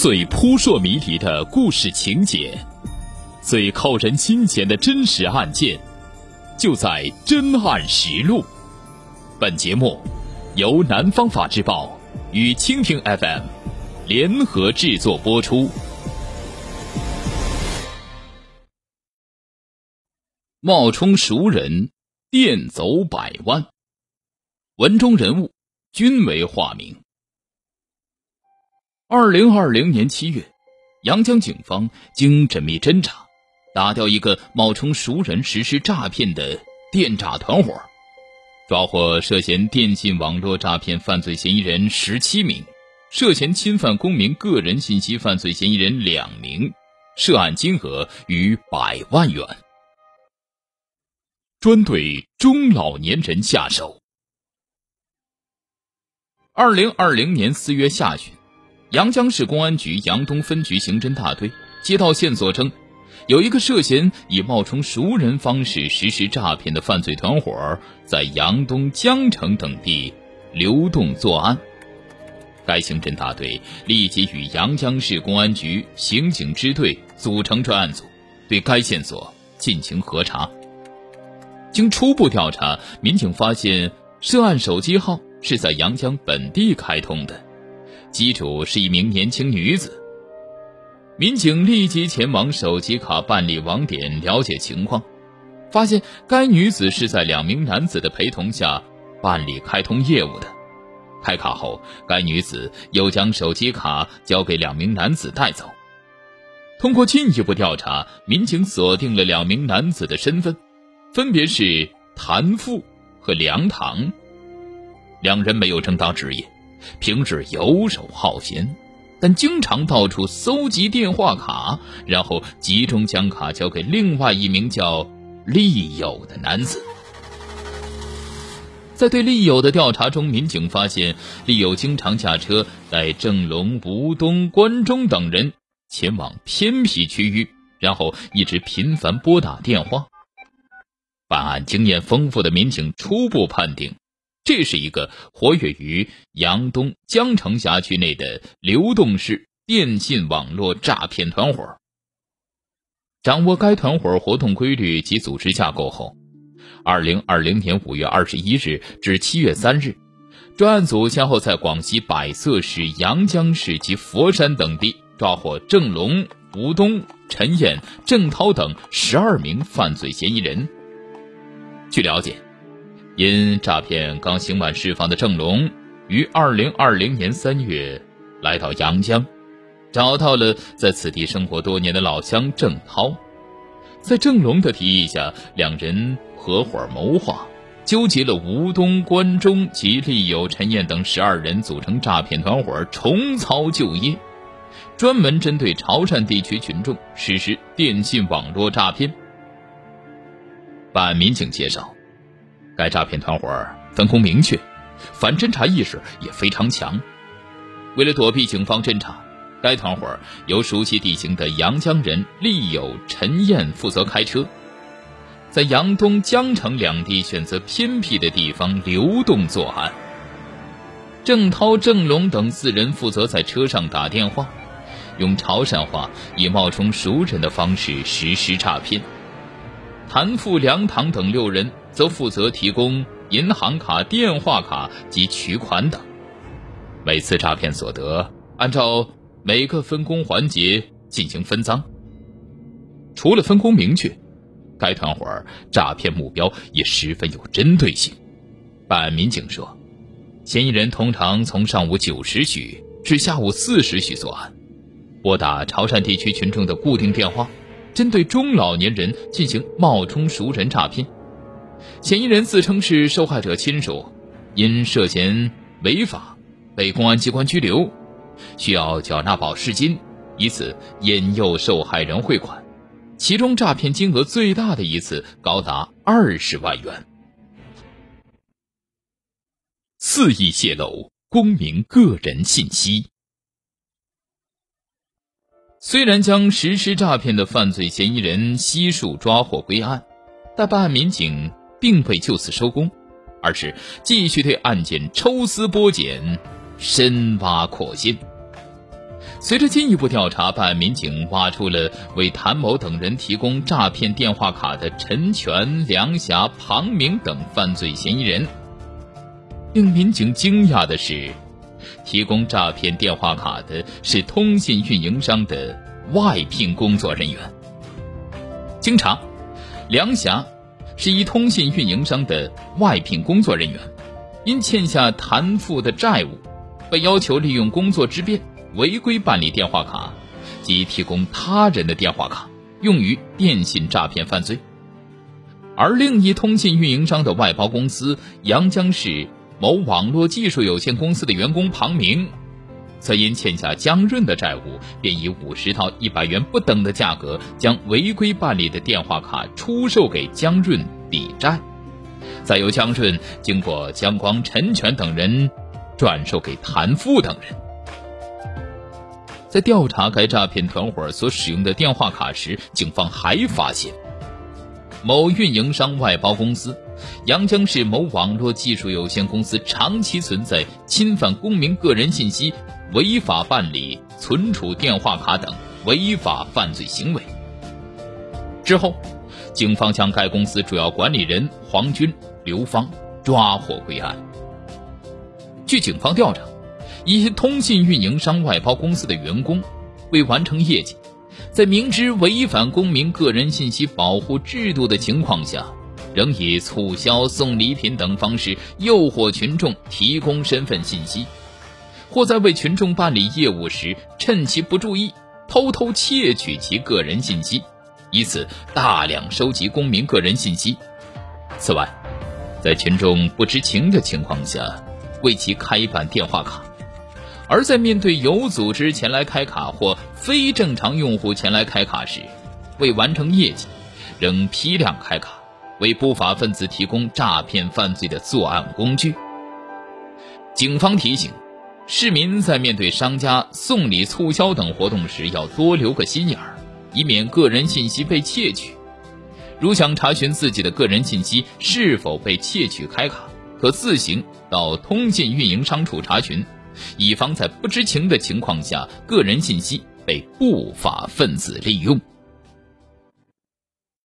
最扑朔迷离的故事情节，最扣人心弦的真实案件，就在《真案实录》。本节目由南方法制报与蜻蜓 FM 联合制作播出。冒充熟人电走百万，文中人物均为化名。二零二零年七月，阳江警方经缜密侦查，打掉一个冒充熟人实施诈骗的电诈团伙，抓获涉嫌电信网络诈骗犯罪嫌疑人十七名，涉嫌侵犯公民个人信息犯罪嫌疑人两名，涉案金额逾百万元。专对中老年人下手。二零二零年四月下旬。阳江市公安局阳东分局刑侦大队接到线索称，有一个涉嫌以冒充熟人方式实施诈骗的犯罪团伙在阳东江城等地流动作案。该刑侦大队立即与阳江市公安局刑警支队组成专案组，对该线索进行核查。经初步调查，民警发现涉案手机号是在阳江本地开通的。机主是一名年轻女子。民警立即前往手机卡办理网点了解情况，发现该女子是在两名男子的陪同下办理开通业务的。开卡后，该女子又将手机卡交给两名男子带走。通过进一步调查，民警锁定了两名男子的身份，分别是谭富和梁唐。两人没有正当职业。平日游手好闲，但经常到处搜集电话卡，然后集中将卡交给另外一名叫利友的男子。在对利友的调查中，民警发现利友经常驾车带郑龙、吴东、关中等人前往偏僻区域，然后一直频繁拨打电话。办案经验丰富的民警初步判定。这是一个活跃于阳东江城辖区内的流动式电信网络诈骗团伙。掌握该团伙活动规律及组织架构后，二零二零年五月二十一日至七月三日，专案组先后在广西百色市、阳江市及佛山等地抓获郑龙、吴东、陈燕、郑涛等十二名犯罪嫌疑人。据了解。因诈骗刚刑满释放的郑龙，于二零二零年三月来到阳江，找到了在此地生活多年的老乡郑涛。在郑龙的提议下，两人合伙谋划，纠集了吴东、关中及利友、陈燕等十二人，组成诈骗团伙，重操旧业，专门针对潮汕地区群众实施电信网络诈骗。办案民警介绍。该诈骗团伙分工明确，反侦查意识也非常强。为了躲避警方侦查，该团伙由熟悉地形的阳江人利友、陈燕负责开车，在阳东、江城两地选择偏僻的地方流动作案。郑涛、郑龙等四人负责在车上打电话，用潮汕话以冒充熟人的方式实施诈骗。谭富、梁唐等六人。则负责提供银行卡、电话卡及取款等。每次诈骗所得，按照每个分工环节进行分赃。除了分工明确，该团伙诈骗目标也十分有针对性。办案民警说，嫌疑人通常从上午九时许至下午四时许作案，拨打潮汕地区群众的固定电话，针对中老年人进行冒充熟人诈骗。嫌疑人自称是受害者亲属，因涉嫌违法被公安机关拘留，需要缴纳保释金，以此引诱受害人汇款。其中诈骗金额最大的一次高达二十万元，肆意泄露公民个人信息。虽然将实施诈骗的犯罪嫌疑人悉数抓获归案，但办案民警。并未就此收工，而是继续对案件抽丝剥茧、深挖扩线。随着进一步调查，办案民警挖出了为谭某等人提供诈骗电话卡的陈全、梁霞、庞明等犯罪嫌疑人。令民警惊讶的是，提供诈骗电话卡的是通信运营商的外聘工作人员。经查，梁霞是一通信运营商的外聘工作人员，因欠下谭父的债务，被要求利用工作之便。违规办理电话卡，即提供他人的电话卡，用于电信诈骗犯罪。而另一通信运营商的外包公司阳江市某网络技术有限公司的员工庞明，则因欠下江润的债务，便以五十到一百元不等的价格，将违规办理的电话卡出售给江润抵债，再由江润经过江光、陈全等人转售给谭富等人。在调查该诈骗团伙所使用的电话卡时，警方还发现，某运营商外包公司阳江市某网络技术有限公司长期存在侵犯公民个人信息、违法办理、存储电话卡等违法犯罪行为。之后，警方将该公司主要管理人黄军、刘芳抓获归案。据警方调查。一些通信运营商外包公司的员工，为完成业绩，在明知违反公民个人信息保护制度的情况下，仍以促销、送礼品等方式诱惑群众提供身份信息，或在为群众办理业务时趁其不注意，偷偷窃取其个人信息，以此大量收集公民个人信息。此外，在群众不知情的情况下，为其开办电话卡。而在面对有组织前来开卡或非正常用户前来开卡时，为完成业绩，仍批量开卡，为不法分子提供诈骗犯罪的作案工具。警方提醒，市民在面对商家送礼促销等活动时，要多留个心眼儿，以免个人信息被窃取。如想查询自己的个人信息是否被窃取开卡，可自行到通信运营商处查询。以防在不知情的情况下，个人信息被不法分子利用。